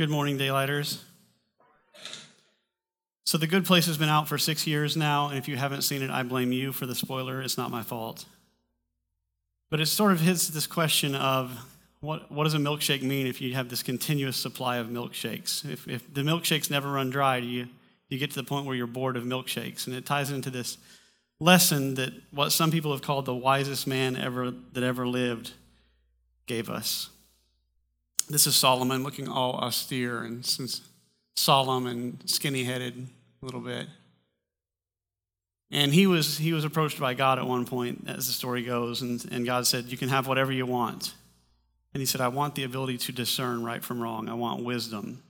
Good morning, Daylighters. So, The Good Place has been out for six years now, and if you haven't seen it, I blame you for the spoiler. It's not my fault. But it sort of hits this question of what, what does a milkshake mean if you have this continuous supply of milkshakes? If, if the milkshakes never run dry, you, you get to the point where you're bored of milkshakes. And it ties into this lesson that what some people have called the wisest man ever that ever lived gave us. This is Solomon looking all austere and solemn and skinny headed a little bit. And he was, he was approached by God at one point, as the story goes, and, and God said, You can have whatever you want. And he said, I want the ability to discern right from wrong. I want wisdom.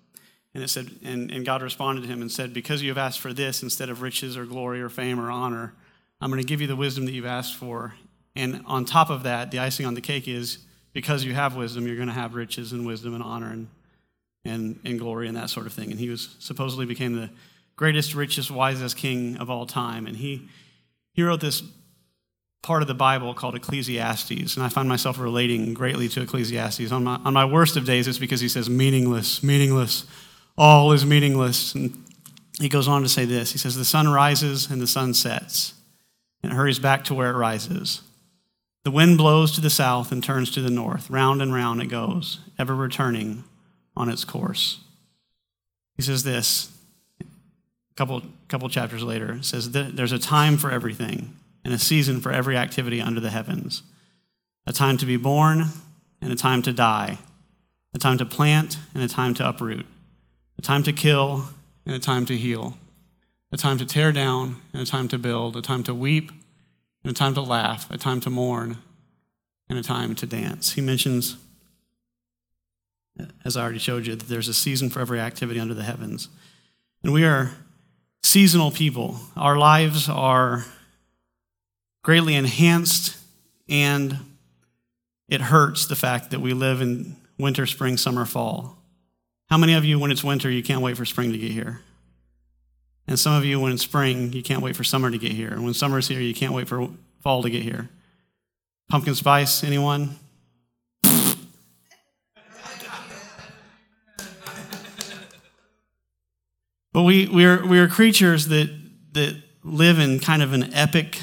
And it said, and, and God responded to him and said, Because you have asked for this instead of riches or glory or fame or honor, I'm going to give you the wisdom that you've asked for. And on top of that, the icing on the cake is because you have wisdom, you're going to have riches and wisdom and honor and, and, and glory and that sort of thing. And he was supposedly became the greatest, richest, wisest king of all time. And he, he wrote this part of the Bible called Ecclesiastes. And I find myself relating greatly to Ecclesiastes. On my, on my worst of days, it's because he says, meaningless, meaningless, all is meaningless. And he goes on to say this He says, The sun rises and the sun sets, and it hurries back to where it rises. The wind blows to the south and turns to the north. Round and round it goes, ever returning on its course. He says this a couple, couple chapters later, it says there's a time for everything and a season for every activity under the heavens. A time to be born and a time to die, a time to plant and a time to uproot, a time to kill and a time to heal, a time to tear down and a time to build, a time to weep and a time to laugh, a time to mourn and a time to dance. He mentions, as I already showed you, that there's a season for every activity under the heavens. And we are seasonal people. Our lives are greatly enhanced, and it hurts the fact that we live in winter, spring, summer, fall. How many of you, when it's winter, you can't wait for spring to get here? And some of you, when it's spring, you can't wait for summer to get here. And when summer's here, you can't wait for fall to get here. Pumpkin spice, anyone? But we, we, are, we are creatures that, that live in kind of an epic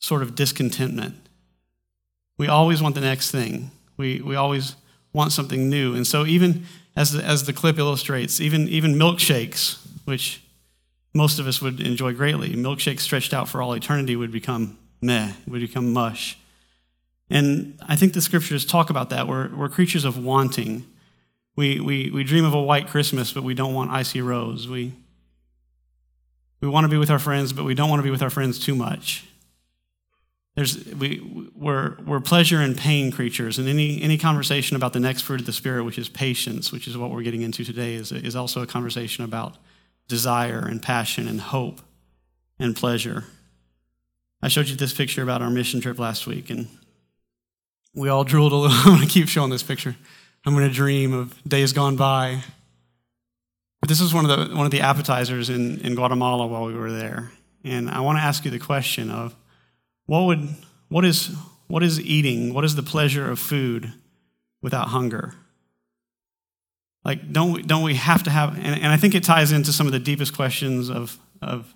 sort of discontentment. We always want the next thing. We, we always want something new. And so, even as the, as the clip illustrates, even, even milkshakes, which most of us would enjoy greatly, milkshakes stretched out for all eternity would become meh, would become mush. And I think the scriptures talk about that. We're, we're creatures of wanting. We, we, we dream of a white Christmas, but we don't want icy rose. We, we want to be with our friends, but we don't want to be with our friends too much. There's, we, we're, we're pleasure and pain creatures, and any, any conversation about the next fruit of the Spirit, which is patience, which is what we're getting into today, is, is also a conversation about desire and passion and hope and pleasure. I showed you this picture about our mission trip last week, and we all drooled a little. I'm going to keep showing this picture. I'm going to dream of days gone by. But this was one of the, one of the appetizers in, in Guatemala while we were there. And I want to ask you the question of what, would, what, is, what is eating? What is the pleasure of food without hunger? Like, don't we, don't we have to have, and, and I think it ties into some of the deepest questions of, of,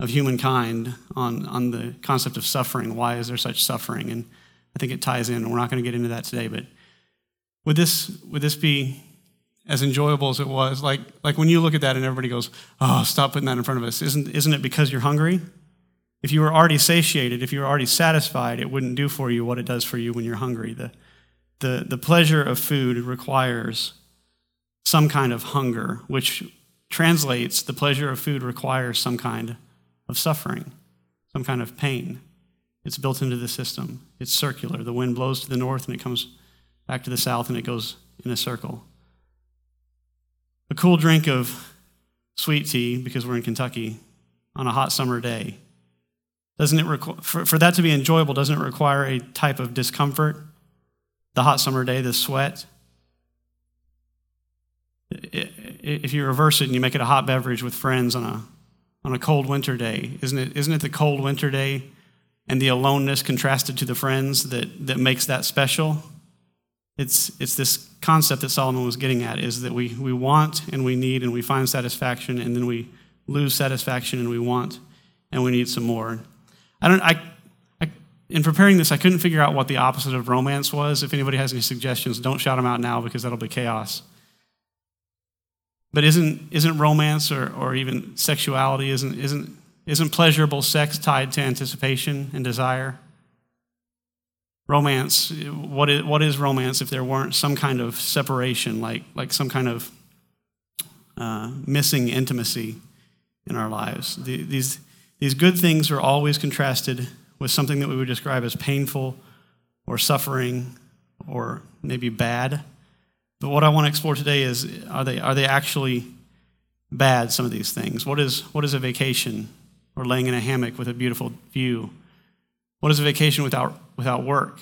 of humankind on, on the concept of suffering. Why is there such suffering? And I think it ties in. and We're not going to get into that today, but would this, would this be as enjoyable as it was? Like, like when you look at that and everybody goes, oh, stop putting that in front of us. Isn't, isn't it because you're hungry? If you were already satiated, if you were already satisfied, it wouldn't do for you what it does for you when you're hungry. The, the, the pleasure of food requires some kind of hunger, which translates the pleasure of food requires some kind of suffering, some kind of pain. It's built into the system. It's circular. The wind blows to the north and it comes back to the south, and it goes in a circle. A cool drink of sweet tea, because we're in Kentucky, on a hot summer day, doesn't it requ- for, for that to be enjoyable, doesn't it require a type of discomfort? The hot summer day, the sweat. If you reverse it and you make it a hot beverage with friends on a, on a cold winter day, isn't it, isn't it the cold winter day and the aloneness contrasted to the friends that, that makes that special? It's, it's this concept that Solomon was getting at is that we, we want and we need and we find satisfaction and then we lose satisfaction and we want and we need some more. I don't, I, I, in preparing this, I couldn't figure out what the opposite of romance was. If anybody has any suggestions, don't shout them out now because that'll be chaos. But isn't, isn't romance or, or even sexuality, isn't, isn't, isn't pleasurable sex tied to anticipation and desire? Romance, what is, what is romance if there weren't some kind of separation, like, like some kind of uh, missing intimacy in our lives? The, these, these good things are always contrasted with something that we would describe as painful or suffering or maybe bad. But what I want to explore today is are they, are they actually bad, some of these things? What is, what is a vacation or laying in a hammock with a beautiful view? What is a vacation without, without work?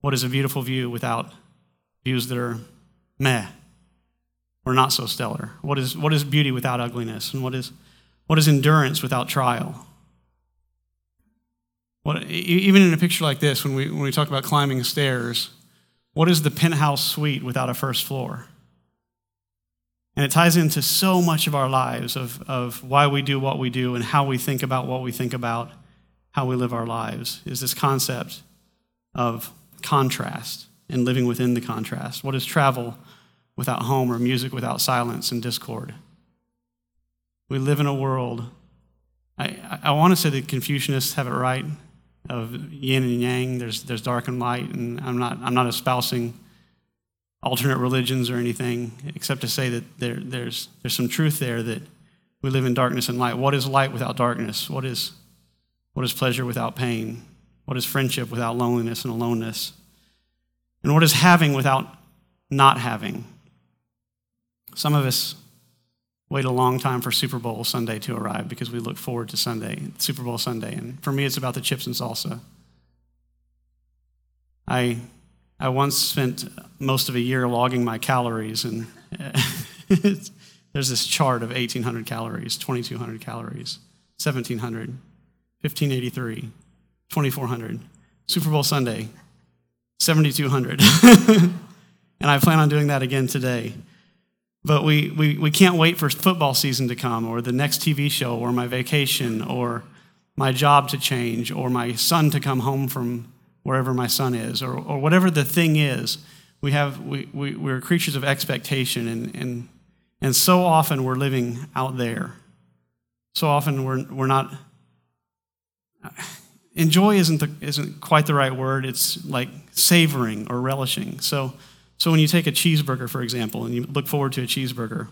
What is a beautiful view without views that are meh or not so stellar? What is, what is beauty without ugliness? And what is, what is endurance without trial? What, even in a picture like this, when we, when we talk about climbing stairs, what is the penthouse suite without a first floor? And it ties into so much of our lives of, of why we do what we do and how we think about what we think about how we live our lives is this concept of contrast and living within the contrast. What is travel without home or music without silence and discord? We live in a world. I, I want to say that Confucianists have it right of yin and yang. There's, there's dark and light, and I'm not, I'm not espousing alternate religions or anything, except to say that there, there's, there's some truth there that we live in darkness and light. What is light without darkness? What is what is pleasure without pain? What is friendship without loneliness and aloneness? And what is having without not having? Some of us wait a long time for Super Bowl Sunday to arrive because we look forward to Sunday, Super Bowl Sunday. And for me, it's about the chips and salsa. I, I once spent most of a year logging my calories, and there's this chart of 1,800 calories, 2,200 calories, 1,700. 1583, 2400. Super Bowl Sunday, 7200. and I plan on doing that again today. But we, we, we can't wait for football season to come, or the next TV show, or my vacation, or my job to change, or my son to come home from wherever my son is, or, or whatever the thing is. We have, we, we, we're creatures of expectation, and, and, and so often we're living out there. So often we're, we're not enjoy isn't, the, isn't quite the right word. It's like savoring or relishing. So, so when you take a cheeseburger, for example, and you look forward to a cheeseburger,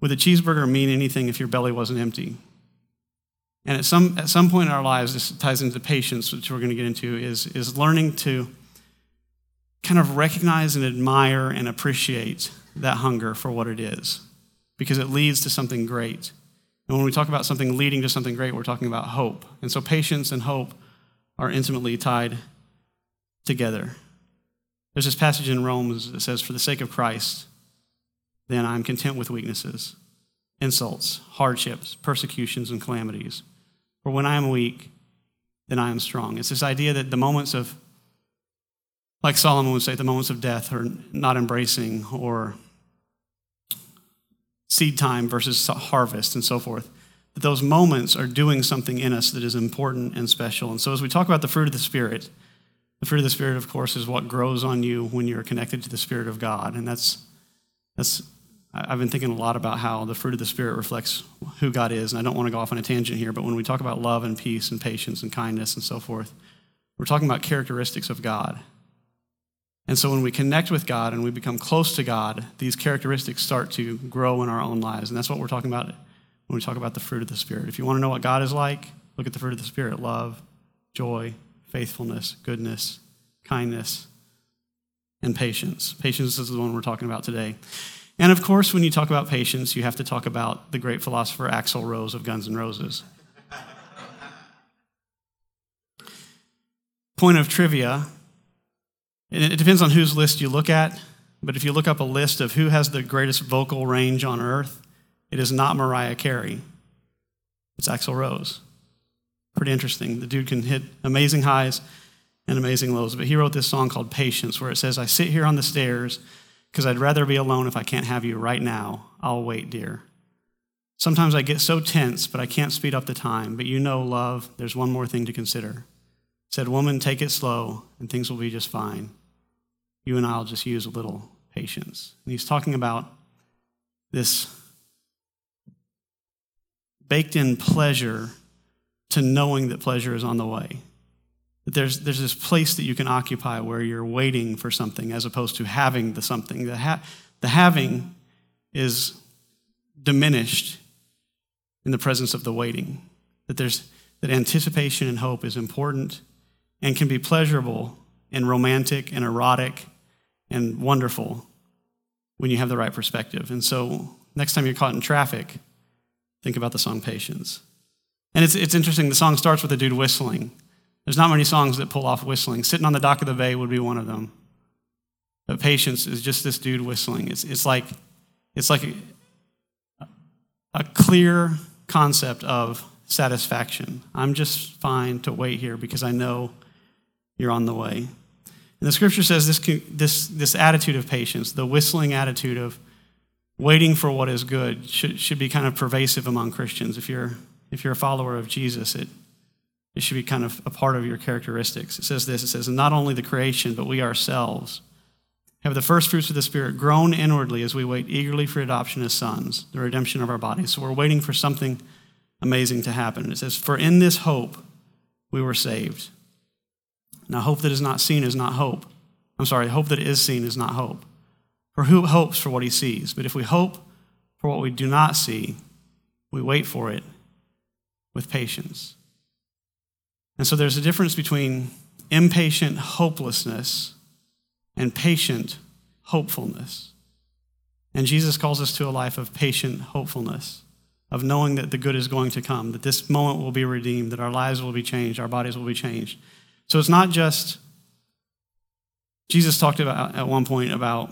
would a cheeseburger mean anything if your belly wasn't empty? And at some, at some point in our lives, this ties into patience, which we're going to get into, is, is learning to kind of recognize and admire and appreciate that hunger for what it is, because it leads to something great. And when we talk about something leading to something great, we're talking about hope. And so patience and hope are intimately tied together. There's this passage in Romans that says, For the sake of Christ, then I'm content with weaknesses, insults, hardships, persecutions, and calamities. For when I am weak, then I am strong. It's this idea that the moments of, like Solomon would say, the moments of death are not embracing or seed time versus harvest and so forth. That those moments are doing something in us that is important and special. And so, as we talk about the fruit of the Spirit, the fruit of the Spirit, of course, is what grows on you when you're connected to the Spirit of God. And that's, that's I've been thinking a lot about how the fruit of the Spirit reflects who God is. And I don't want to go off on a tangent here, but when we talk about love and peace and patience and kindness and so forth, we're talking about characteristics of God. And so when we connect with God and we become close to God, these characteristics start to grow in our own lives. And that's what we're talking about when we talk about the fruit of the Spirit. If you want to know what God is like, look at the fruit of the Spirit love, joy, faithfulness, goodness, kindness, and patience. Patience is the one we're talking about today. And of course, when you talk about patience, you have to talk about the great philosopher Axl Rose of Guns N' Roses. Point of trivia it depends on whose list you look at, but if you look up a list of who has the greatest vocal range on earth, it is not Mariah Carey. It's Axl Rose. Pretty interesting. The dude can hit amazing highs and Amazing Lows, but he wrote this song called Patience, where it says, I sit here on the stairs because I'd rather be alone if I can't have you right now. I'll wait, dear. Sometimes I get so tense, but I can't speed up the time. But you know, love, there's one more thing to consider. Said, Woman, take it slow, and things will be just fine. You and I'll just use a little patience. And he's talking about this baked in pleasure to knowing that pleasure is on the way. That there's, there's this place that you can occupy where you're waiting for something as opposed to having the something. The, ha- the having is diminished in the presence of the waiting. That there's that anticipation and hope is important and can be pleasurable and romantic and erotic and wonderful when you have the right perspective. And so, next time you're caught in traffic, think about the song Patience. And it's, it's interesting, the song starts with a dude whistling. There's not many songs that pull off whistling. Sitting on the dock of the bay would be one of them. But Patience is just this dude whistling. It's, it's like, it's like a, a clear concept of satisfaction. I'm just fine to wait here because I know you're on the way. And the scripture says this, this, this attitude of patience, the whistling attitude of waiting for what is good, should, should be kind of pervasive among Christians. If you're, if you're a follower of Jesus, it, it should be kind of a part of your characteristics. It says this it says, Not only the creation, but we ourselves have the first fruits of the Spirit groan inwardly as we wait eagerly for adoption as sons, the redemption of our bodies. So we're waiting for something amazing to happen. It says, For in this hope we were saved. Now, hope that is not seen is not hope. I'm sorry, hope that is seen is not hope. For who hopes for what he sees? But if we hope for what we do not see, we wait for it with patience. And so there's a difference between impatient hopelessness and patient hopefulness. And Jesus calls us to a life of patient hopefulness, of knowing that the good is going to come, that this moment will be redeemed, that our lives will be changed, our bodies will be changed. So it's not just, Jesus talked about at one point about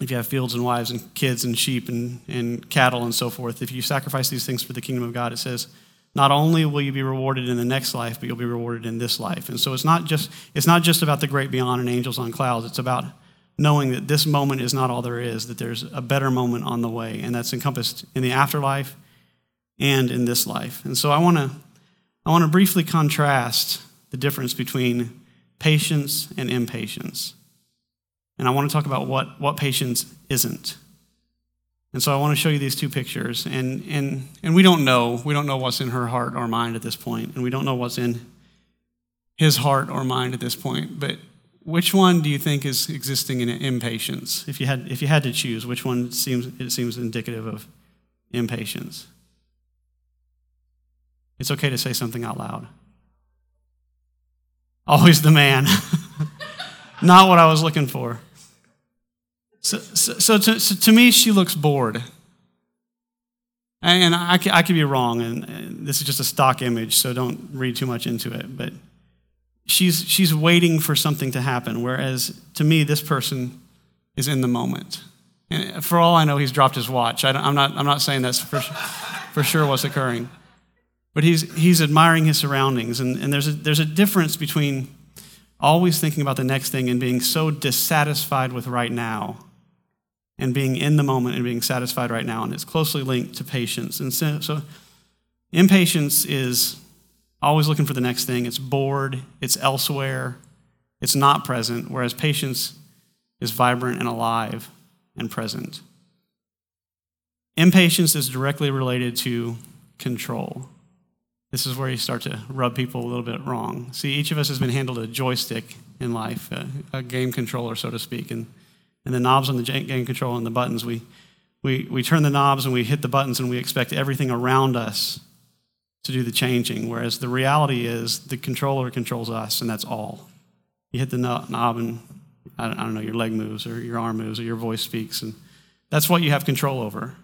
if you have fields and wives and kids and sheep and, and cattle and so forth, if you sacrifice these things for the kingdom of God, it says, not only will you be rewarded in the next life, but you'll be rewarded in this life. And so it's not just, it's not just about the great beyond and angels on clouds. It's about knowing that this moment is not all there is, that there's a better moment on the way, and that's encompassed in the afterlife and in this life. And so I want to I want to briefly contrast the difference between patience and impatience. And I want to talk about what, what patience isn't. And so I want to show you these two pictures. And, and, and we don't know. We don't know what's in her heart or mind at this point, And we don't know what's in his heart or mind at this point. But which one do you think is existing in impatience? If you had, if you had to choose, which one seems, it seems indicative of impatience? It's okay to say something out loud. Always the man. Not what I was looking for. So, so, so, to, so to me, she looks bored. And I, I could be wrong, and this is just a stock image, so don't read too much into it. But she's, she's waiting for something to happen, whereas to me, this person is in the moment. And for all I know, he's dropped his watch. I am not, I'm not saying that's for, for sure what's occurring. But he's, he's admiring his surroundings. And, and there's, a, there's a difference between always thinking about the next thing and being so dissatisfied with right now and being in the moment and being satisfied right now. And it's closely linked to patience. And so, so impatience is always looking for the next thing, it's bored, it's elsewhere, it's not present, whereas patience is vibrant and alive and present. Impatience is directly related to control. This is where you start to rub people a little bit wrong. See, each of us has been handled a joystick in life, a, a game controller, so to speak, and, and the knobs on the game controller and the buttons. We, we, we turn the knobs and we hit the buttons and we expect everything around us to do the changing, whereas the reality is the controller controls us, and that's all. You hit the knob and I don't know, your leg moves or your arm moves or your voice speaks, and that's what you have control over.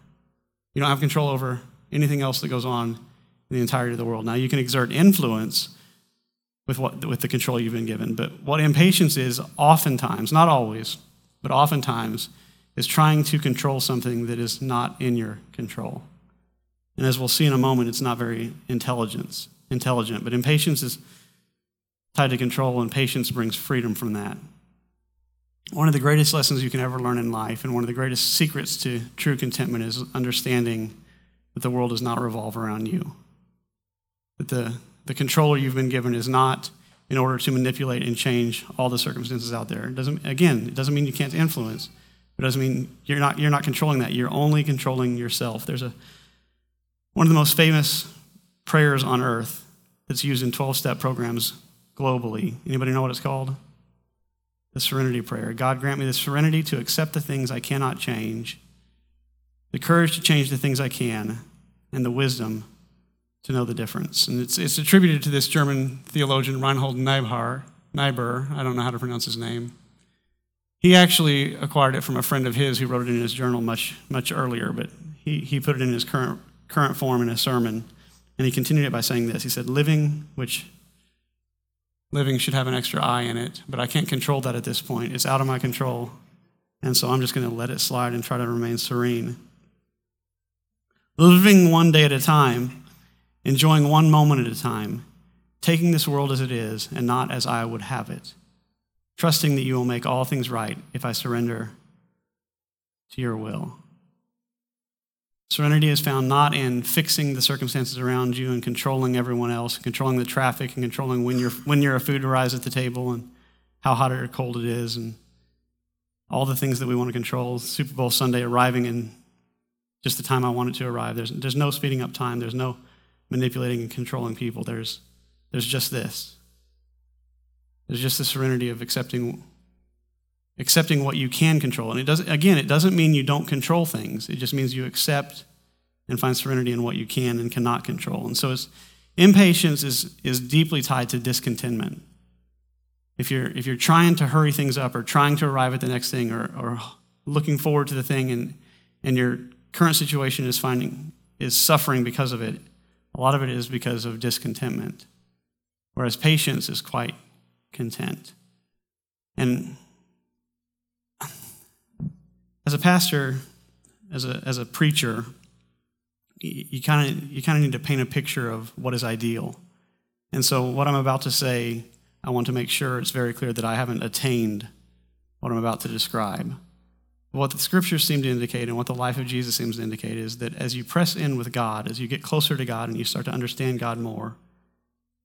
You don't have control over anything else that goes on in the entirety of the world. Now, you can exert influence with, what, with the control you've been given, but what impatience is, oftentimes, not always, but oftentimes, is trying to control something that is not in your control. And as we'll see in a moment, it's not very intelligent, intelligent. But impatience is tied to control, and patience brings freedom from that. One of the greatest lessons you can ever learn in life, and one of the greatest secrets to true contentment, is understanding that the world does not revolve around you. That the, the controller you've been given is not in order to manipulate and change all the circumstances out there. It doesn't, again, it doesn't mean you can't influence. It doesn't mean you're not, you're not controlling that. You're only controlling yourself. There's a, one of the most famous prayers on earth that's used in 12 step programs globally. Anybody know what it's called? The serenity prayer. God grant me the serenity to accept the things I cannot change, the courage to change the things I can, and the wisdom to know the difference. And it's, it's attributed to this German theologian, Reinhold Niebuhr. Niebuhr, I don't know how to pronounce his name. He actually acquired it from a friend of his who wrote it in his journal much, much earlier, but he, he put it in his current, current form in a sermon. And he continued it by saying this He said, Living, which living should have an extra I in it, but I can't control that at this point. It's out of my control. And so I'm just going to let it slide and try to remain serene. Living one day at a time, enjoying one moment at a time, taking this world as it is and not as I would have it, trusting that you will make all things right if I surrender to your will. Serenity is found not in fixing the circumstances around you and controlling everyone else, controlling the traffic and controlling when your when your food arrives at the table and how hot or cold it is and all the things that we want to control. Super Bowl Sunday arriving in just the time I want it to arrive. There's, there's no speeding up time. There's no manipulating and controlling people. There's, there's just this. There's just the serenity of accepting accepting what you can control. And it doesn't, again, it doesn't mean you don't control things. It just means you accept and find serenity in what you can and cannot control. And so it's, impatience is, is deeply tied to discontentment. If you're, if you're trying to hurry things up or trying to arrive at the next thing or, or looking forward to the thing and, and your current situation is finding is suffering because of it, a lot of it is because of discontentment. Whereas patience is quite content. And as a pastor, as a, as a preacher, you kind of you kind of need to paint a picture of what is ideal. And so what I'm about to say, I want to make sure it's very clear that I haven't attained what I'm about to describe. What the scriptures seem to indicate and what the life of Jesus seems to indicate is that as you press in with God, as you get closer to God and you start to understand God more,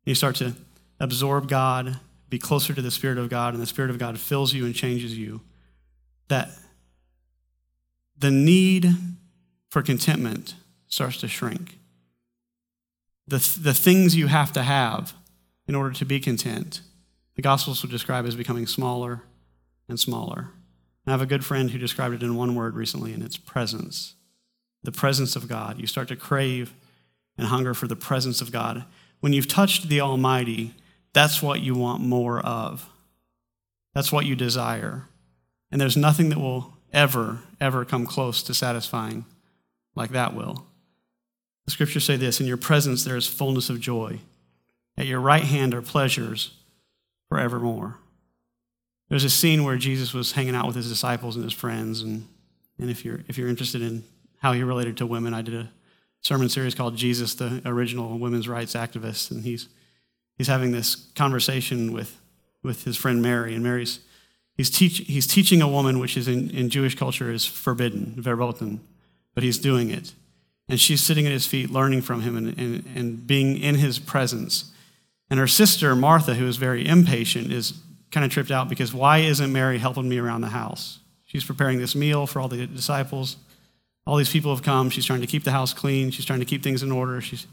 you start to absorb God, be closer to the Spirit of God, and the Spirit of God fills you and changes you, that the need for contentment starts to shrink. The, the things you have to have in order to be content, the Gospels would describe as becoming smaller and smaller. I have a good friend who described it in one word recently, and it's presence. The presence of God. You start to crave and hunger for the presence of God. When you've touched the Almighty, that's what you want more of. That's what you desire. And there's nothing that will ever, ever come close to satisfying like that will. The scriptures say this In your presence there is fullness of joy. At your right hand are pleasures forevermore. There's a scene where Jesus was hanging out with his disciples and his friends. And, and if, you're, if you're interested in how he related to women, I did a sermon series called Jesus, the original women's rights activist. And he's, he's having this conversation with, with his friend Mary. And Mary's He's, teach, he's teaching a woman, which is in, in Jewish culture is forbidden, verboten, but he's doing it. And she's sitting at his feet, learning from him and, and, and being in his presence. And her sister, Martha, who is very impatient, is kind of tripped out because why isn't Mary helping me around the house? She's preparing this meal for all the disciples. All these people have come. She's trying to keep the house clean. She's trying to keep things in order. She's,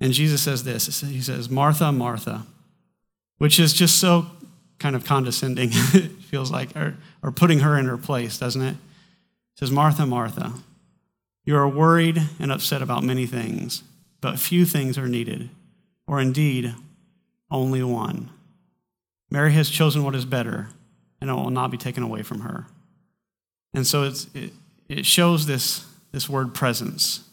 and Jesus says this He says, Martha, Martha, which is just so kind of condescending, it feels like, or, or putting her in her place, doesn't it? It says, Martha, Martha, you are worried and upset about many things, but few things are needed, or indeed, only one. Mary has chosen what is better, and it will not be taken away from her. And so it, it shows this, this word presence.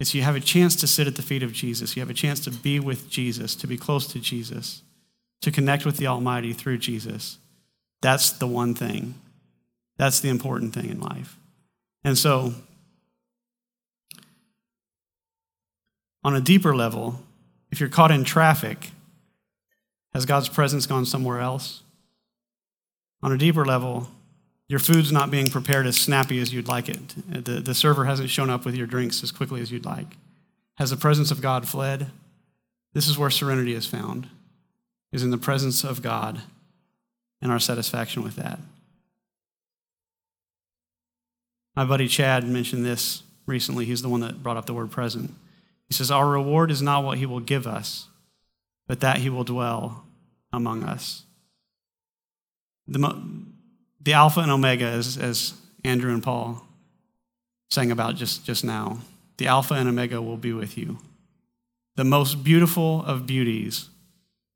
It's you have a chance to sit at the feet of Jesus. You have a chance to be with Jesus, to be close to Jesus to connect with the Almighty through Jesus. That's the one thing. That's the important thing in life. And so, on a deeper level, if you're caught in traffic, Has God's presence gone somewhere else? On a deeper level, your food's not being prepared as snappy as you'd like it. The, the server hasn't shown up with your drinks as quickly as you'd like. Has the presence of God fled? This is where serenity is found, is in the presence of God and our satisfaction with that. My buddy Chad mentioned this recently. He's the one that brought up the word present. He says, Our reward is not what he will give us, but that he will dwell among us. The, the Alpha and Omega, as, as Andrew and Paul sang about just, just now, the Alpha and Omega will be with you. The most beautiful of beauties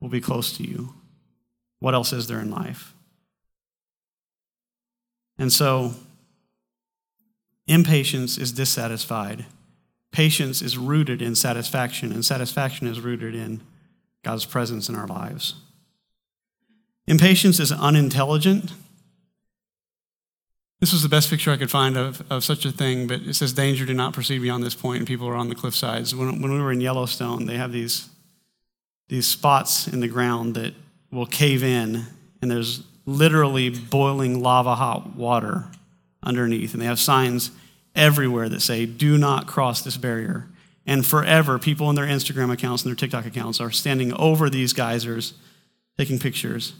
will be close to you. What else is there in life? And so, impatience is dissatisfied. Patience is rooted in satisfaction, and satisfaction is rooted in God's presence in our lives. Impatience is unintelligent. This was the best picture I could find of, of such a thing, but it says, Danger, do not proceed beyond this point, and people are on the cliff sides. When, when we were in Yellowstone, they have these, these spots in the ground that will cave in, and there's literally boiling lava hot water underneath. And they have signs everywhere that say, Do not cross this barrier. And forever, people in their Instagram accounts and their TikTok accounts are standing over these geysers, taking pictures.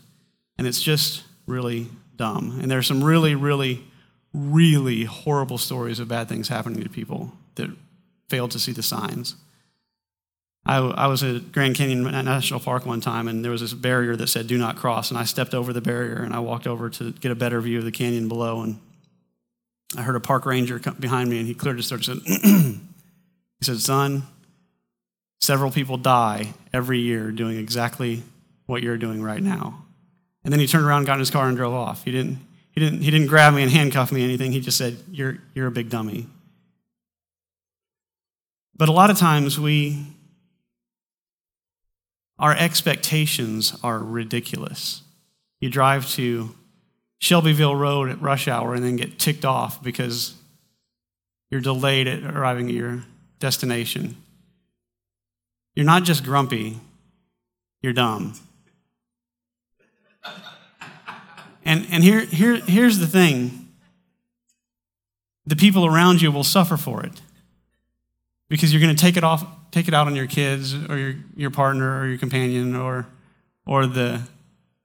And it's just really dumb. And there's some really, really, really horrible stories of bad things happening to people that failed to see the signs. I, I, was at Grand Canyon National Park one time, and there was this barrier that said "Do not cross." And I stepped over the barrier, and I walked over to get a better view of the canyon below. And I heard a park ranger come behind me, and he cleared his throat and said, "He said, son, several people die every year doing exactly what you're doing right now." And then he turned around, got in his car, and drove off. He didn't, he didn't, he didn't grab me and handcuff me or anything. He just said, you're, you're a big dummy. But a lot of times we, our expectations are ridiculous. You drive to Shelbyville Road at rush hour and then get ticked off because you're delayed at arriving at your destination. You're not just grumpy, you're dumb. And, and here, here, here's the thing the people around you will suffer for it because you're going to take it off take it out on your kids or your, your partner or your companion or, or the,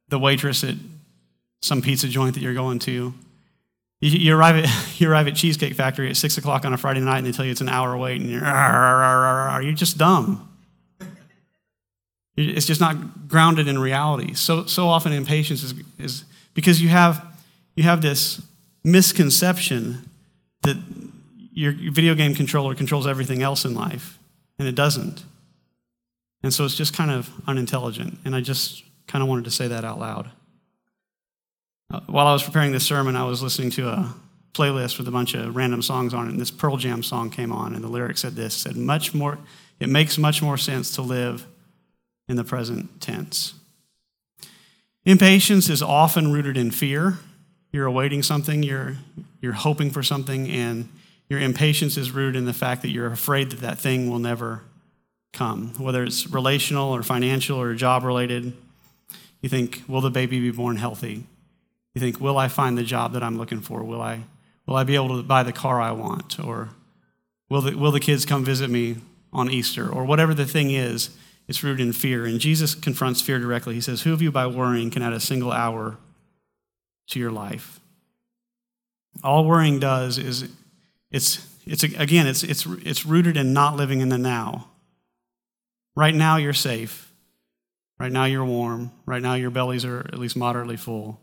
the waitress at some pizza joint that you're going to you, you, arrive at, you arrive at cheesecake factory at 6 o'clock on a friday night and they tell you it's an hour wait and you're, you're just dumb it's just not grounded in reality so, so often impatience is, is because you have, you have this misconception that your video game controller controls everything else in life, and it doesn't. And so it's just kind of unintelligent. And I just kind of wanted to say that out loud. Uh, while I was preparing this sermon, I was listening to a playlist with a bunch of random songs on it, and this Pearl Jam song came on, and the lyrics said this said, much more, it makes much more sense to live in the present tense. Impatience is often rooted in fear. You're awaiting something, you're, you're hoping for something, and your impatience is rooted in the fact that you're afraid that that thing will never come. Whether it's relational or financial or job related, you think, will the baby be born healthy? You think, will I find the job that I'm looking for? Will I, will I be able to buy the car I want? Or will the, will the kids come visit me on Easter? Or whatever the thing is, it's rooted in fear. And Jesus confronts fear directly. He says, Who of you by worrying can add a single hour to your life? All worrying does is it's, it's again, it's, it's, it's rooted in not living in the now. Right now, you're safe. Right now, you're warm. Right now, your bellies are at least moderately full.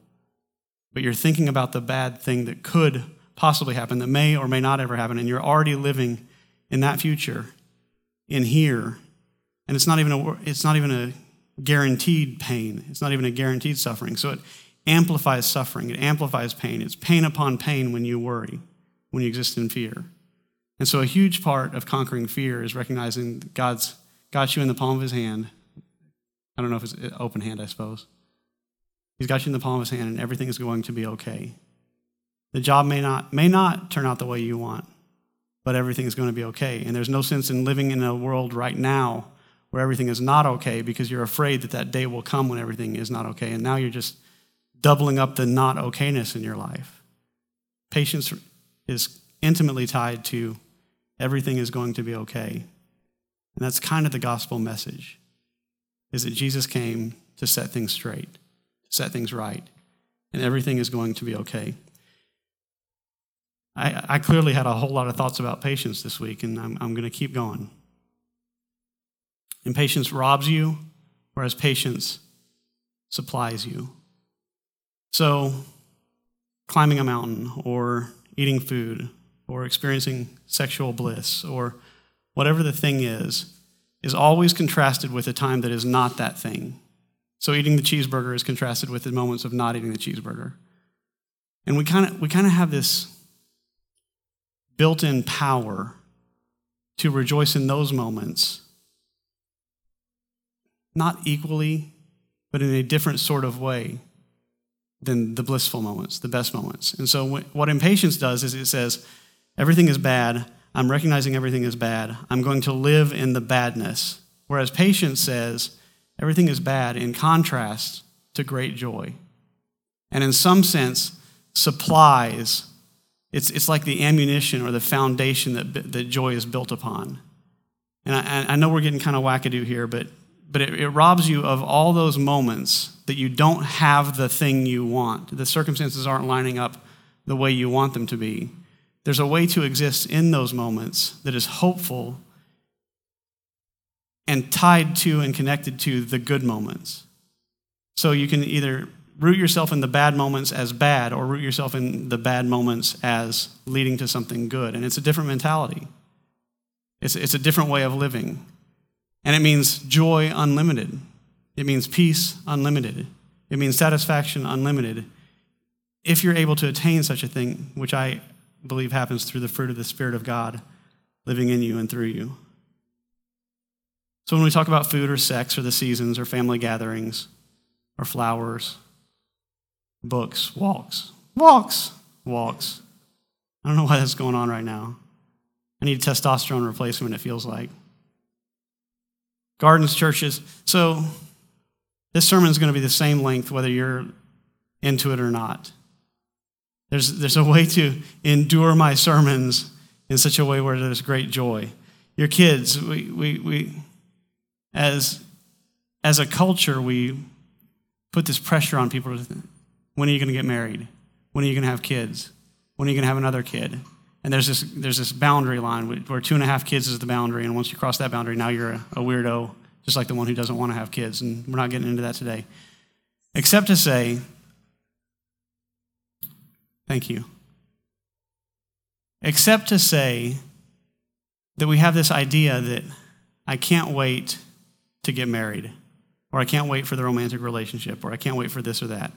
But you're thinking about the bad thing that could possibly happen, that may or may not ever happen, and you're already living in that future, in here, and it's not even a, it's not even a guaranteed pain. It's not even a guaranteed suffering. So it amplifies suffering. It amplifies pain. It's pain upon pain when you worry, when you exist in fear. And so a huge part of conquering fear is recognizing God's got you in the palm of his hand. I don't know if it's open hand, I suppose. He's got you in the palm of his hand and everything is going to be okay. The job may not, may not turn out the way you want, but everything is going to be okay. And there's no sense in living in a world right now where everything is not okay because you're afraid that that day will come when everything is not okay. And now you're just doubling up the not okayness in your life. Patience is intimately tied to everything is going to be okay. And that's kind of the gospel message is that Jesus came to set things straight, set things right, and everything is going to be okay. I, I clearly had a whole lot of thoughts about patience this week, and I'm, I'm going to keep going. Impatience robs you, whereas patience supplies you. So, climbing a mountain, or eating food, or experiencing sexual bliss, or whatever the thing is, is always contrasted with a time that is not that thing. So, eating the cheeseburger is contrasted with the moments of not eating the cheeseburger. And we kind of we kind of have this built in power to rejoice in those moments not equally, but in a different sort of way than the blissful moments, the best moments. And so, what impatience does is it says, everything is bad. I'm recognizing everything is bad. I'm going to live in the badness. Whereas patience says, everything is bad in contrast to great joy. And in some sense, supplies, it's, it's like the ammunition or the foundation that, that joy is built upon. And I, I know we're getting kind of wackadoo here, but but it, it robs you of all those moments that you don't have the thing you want. The circumstances aren't lining up the way you want them to be. There's a way to exist in those moments that is hopeful and tied to and connected to the good moments. So you can either root yourself in the bad moments as bad or root yourself in the bad moments as leading to something good. And it's a different mentality, it's, it's a different way of living. And it means joy unlimited. It means peace unlimited. It means satisfaction unlimited. If you're able to attain such a thing, which I believe happens through the fruit of the Spirit of God living in you and through you. So when we talk about food or sex or the seasons or family gatherings or flowers, books, walks, walks, walks. I don't know why that's going on right now. I need testosterone replacement, it feels like gardens, churches. So this sermon is going to be the same length whether you're into it or not. There's, there's a way to endure my sermons in such a way where there's great joy. Your kids, we, we, we as, as a culture, we put this pressure on people. When are you going to get married? When are you going to have kids? When are you going to have another kid? And there's this, there's this boundary line where two and a half kids is the boundary. And once you cross that boundary, now you're a, a weirdo, just like the one who doesn't want to have kids. And we're not getting into that today. Except to say, thank you. Except to say that we have this idea that I can't wait to get married, or I can't wait for the romantic relationship, or I can't wait for this or that.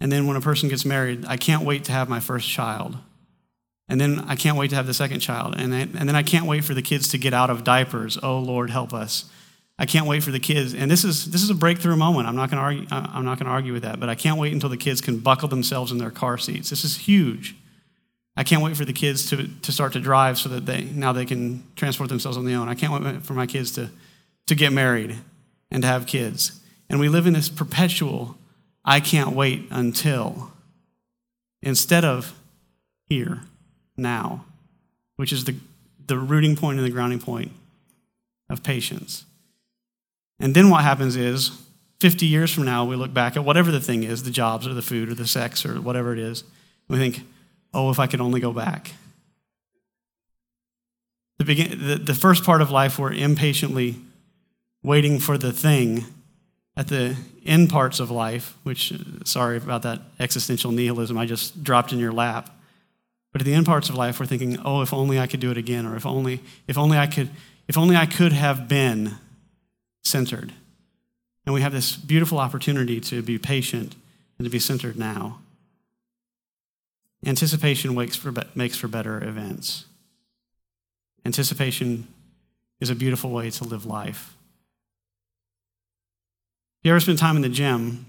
And then when a person gets married, I can't wait to have my first child. And then I can't wait to have the second child. And, and then I can't wait for the kids to get out of diapers. Oh, Lord, help us. I can't wait for the kids. And this is, this is a breakthrough moment. I'm not going to argue, I'm not going to argue with that. But I can't wait until the kids can buckle themselves in their car seats. This is huge. I can't wait for the kids to, to start to drive so that they now they can transport themselves on their own. I can't wait for my kids to, to get married and to have kids. And we live in this perpetual, I can't wait until, instead of here now, which is the, the rooting point and the grounding point of patience. And then what happens is, 50 years from now, we look back at whatever the thing is the jobs or the food or the sex or whatever it is. we think, oh, if I could only go back. The, begin, the, the first part of life, we're impatiently waiting for the thing. At the end parts of life, which, sorry about that existential nihilism I just dropped in your lap, but at the end parts of life, we're thinking, oh, if only I could do it again, or if only, if only I could, if only I could have been centered. And we have this beautiful opportunity to be patient and to be centered now. Anticipation for, makes for better events. Anticipation is a beautiful way to live life. If you ever spend time in the gym,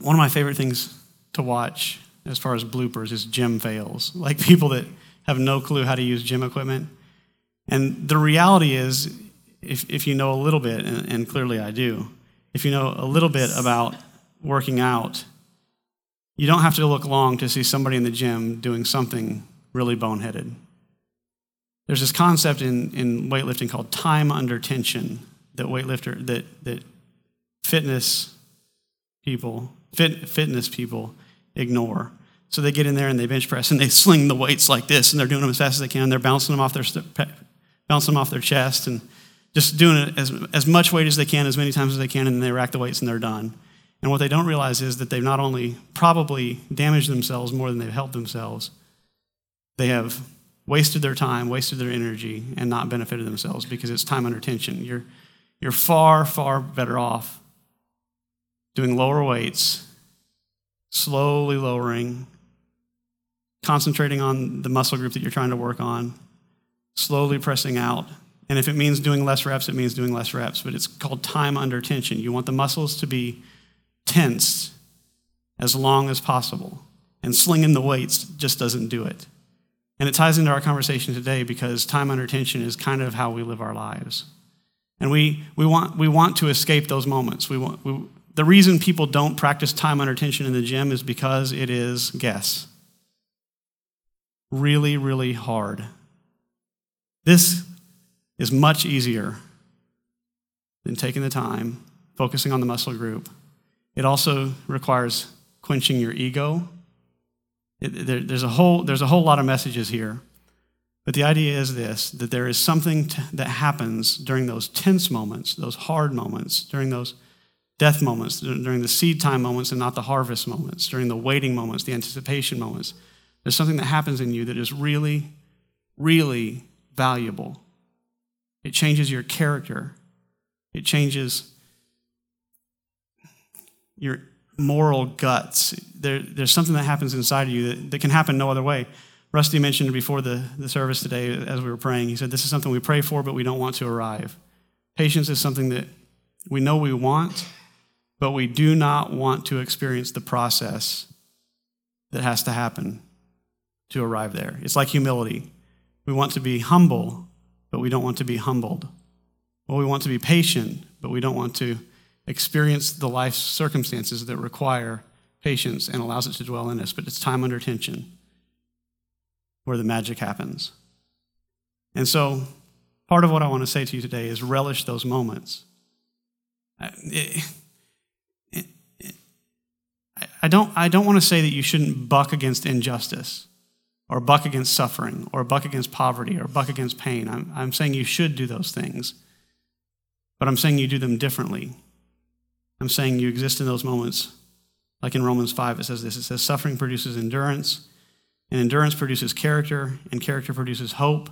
one of my favorite things to watch as far as bloopers is gym fails, like people that have no clue how to use gym equipment. And the reality is, if, if you know a little bit, and, and clearly I do, if you know a little bit about working out, you don't have to look long to see somebody in the gym doing something really boneheaded. There's this concept in, in weightlifting called time under tension that weightlifter that that fitness people fit, fitness people ignore. So they get in there and they bench press and they sling the weights like this and they're doing them as fast as they can. They're bouncing them off their bouncing them off their chest and just doing it as, as much weight as they can, as many times as they can, and then they rack the weights and they're done. And what they don't realize is that they've not only probably damaged themselves more than they've helped themselves, they have wasted their time, wasted their energy, and not benefited themselves because it's time under tension. You're, you're far, far better off doing lower weights, slowly lowering, concentrating on the muscle group that you're trying to work on, slowly pressing out. And if it means doing less reps, it means doing less reps, but it's called time under tension. You want the muscles to be tensed as long as possible. And slinging the weights just doesn't do it. And it ties into our conversation today because time under tension is kind of how we live our lives. And we, we, want, we want to escape those moments. We want, we, the reason people don't practice time under tension in the gym is because it is, guess, really, really hard. This is much easier than taking the time, focusing on the muscle group. It also requires quenching your ego it, there, there's, a whole, there's a whole lot of messages here. But the idea is this that there is something to, that happens during those tense moments, those hard moments, during those death moments, during the seed time moments and not the harvest moments, during the waiting moments, the anticipation moments. There's something that happens in you that is really, really valuable. It changes your character, it changes your moral guts. There, there's something that happens inside of you that, that can happen no other way. Rusty mentioned before the, the service today as we were praying, he said, This is something we pray for, but we don't want to arrive. Patience is something that we know we want, but we do not want to experience the process that has to happen to arrive there. It's like humility. We want to be humble, but we don't want to be humbled. Well, we want to be patient, but we don't want to experience the life circumstances that require patience and allows it to dwell in us, but it's time under tension where the magic happens. And so, part of what I want to say to you today is relish those moments. Uh, I, I don't, I don't want to say that you shouldn't buck against injustice or buck against suffering or buck against poverty or buck against pain. I'm, I'm saying you should do those things, but I'm saying you do them differently. I'm saying you exist in those moments. Like in Romans 5, it says this it says, Suffering produces endurance, and endurance produces character, and character produces hope.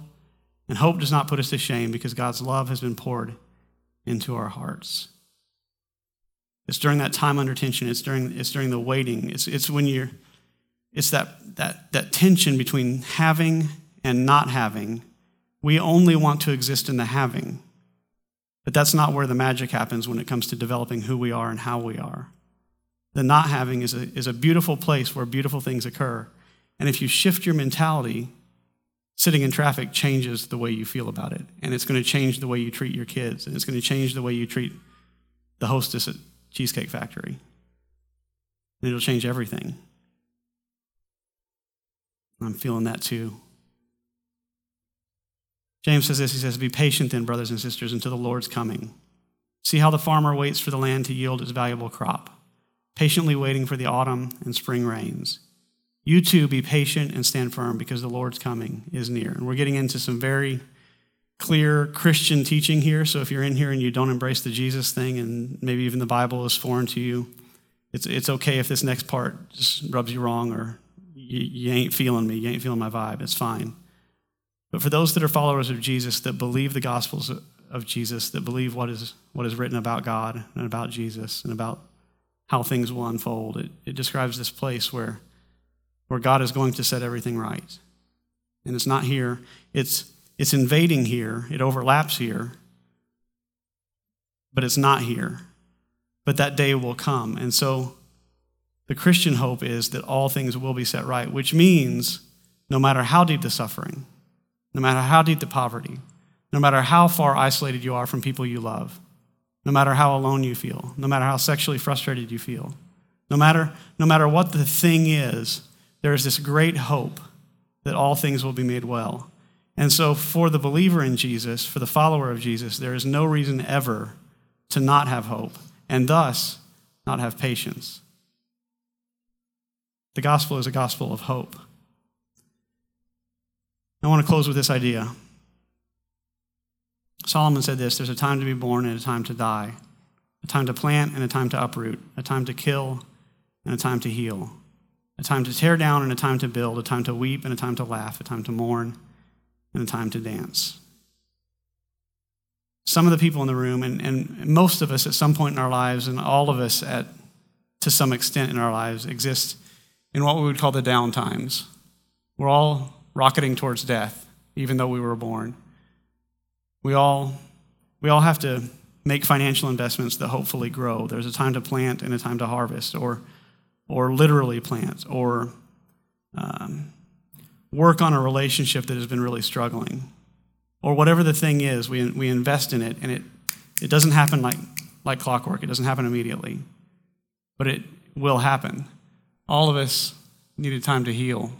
And hope does not put us to shame because God's love has been poured into our hearts. It's during that time under tension, it's during, it's during the waiting, it's, it's when you're, it's that, that, that tension between having and not having. We only want to exist in the having. But that's not where the magic happens when it comes to developing who we are and how we are. The not having is a, is a beautiful place where beautiful things occur. And if you shift your mentality, sitting in traffic changes the way you feel about it. And it's going to change the way you treat your kids. And it's going to change the way you treat the hostess at Cheesecake Factory. And it'll change everything. I'm feeling that too. James says this he says, Be patient then, brothers and sisters, until the Lord's coming. See how the farmer waits for the land to yield its valuable crop, patiently waiting for the autumn and spring rains. You too be patient and stand firm because the Lord's coming is near. And we're getting into some very clear Christian teaching here. So if you're in here and you don't embrace the Jesus thing and maybe even the Bible is foreign to you, it's, it's okay if this next part just rubs you wrong or you, you ain't feeling me, you ain't feeling my vibe. It's fine. But for those that are followers of Jesus, that believe the gospels of Jesus, that believe what is, what is written about God and about Jesus and about how things will unfold, it, it describes this place where, where God is going to set everything right. And it's not here, it's, it's invading here, it overlaps here, but it's not here. But that day will come. And so the Christian hope is that all things will be set right, which means no matter how deep the suffering, no matter how deep the poverty, no matter how far isolated you are from people you love, no matter how alone you feel, no matter how sexually frustrated you feel, no matter, no matter what the thing is, there is this great hope that all things will be made well. And so, for the believer in Jesus, for the follower of Jesus, there is no reason ever to not have hope and thus not have patience. The gospel is a gospel of hope. I want to close with this idea. Solomon said this there's a time to be born and a time to die, a time to plant and a time to uproot, a time to kill and a time to heal, a time to tear down and a time to build, a time to weep and a time to laugh, a time to mourn and a time to dance. Some of the people in the room, and, and most of us at some point in our lives, and all of us at to some extent in our lives, exist in what we would call the down times. We're all rocketing towards death, even though we were born. We all, we all have to make financial investments that hopefully grow. There's a time to plant and a time to harvest, or, or literally plant, or um, work on a relationship that has been really struggling. Or whatever the thing is, we, we invest in it, and it, it doesn't happen like, like clockwork. It doesn't happen immediately, but it will happen. All of us needed time to heal.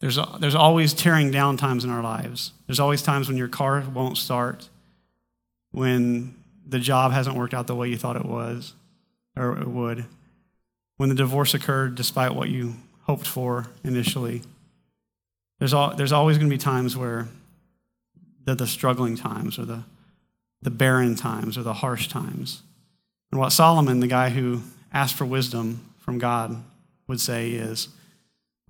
There's, there's always tearing down times in our lives. There's always times when your car won't start, when the job hasn't worked out the way you thought it was or it would, when the divorce occurred despite what you hoped for initially. There's, all, there's always going to be times where the, the struggling times or the, the barren times or the harsh times. And what Solomon, the guy who asked for wisdom from God, would say is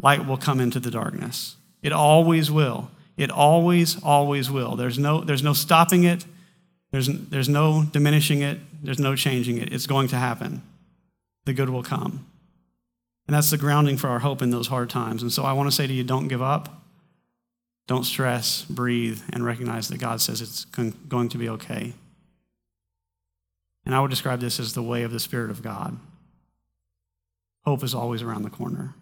light will come into the darkness. It always will. It always, always will. There's no, there's no stopping it. There's, there's no diminishing it. There's no changing it. It's going to happen. The good will come. And that's the grounding for our hope in those hard times. And so I want to say to you don't give up. Don't stress, breathe, and recognize that God says it's going to be okay. And I would describe this as the way of the Spirit of God. Hope is always around the corner.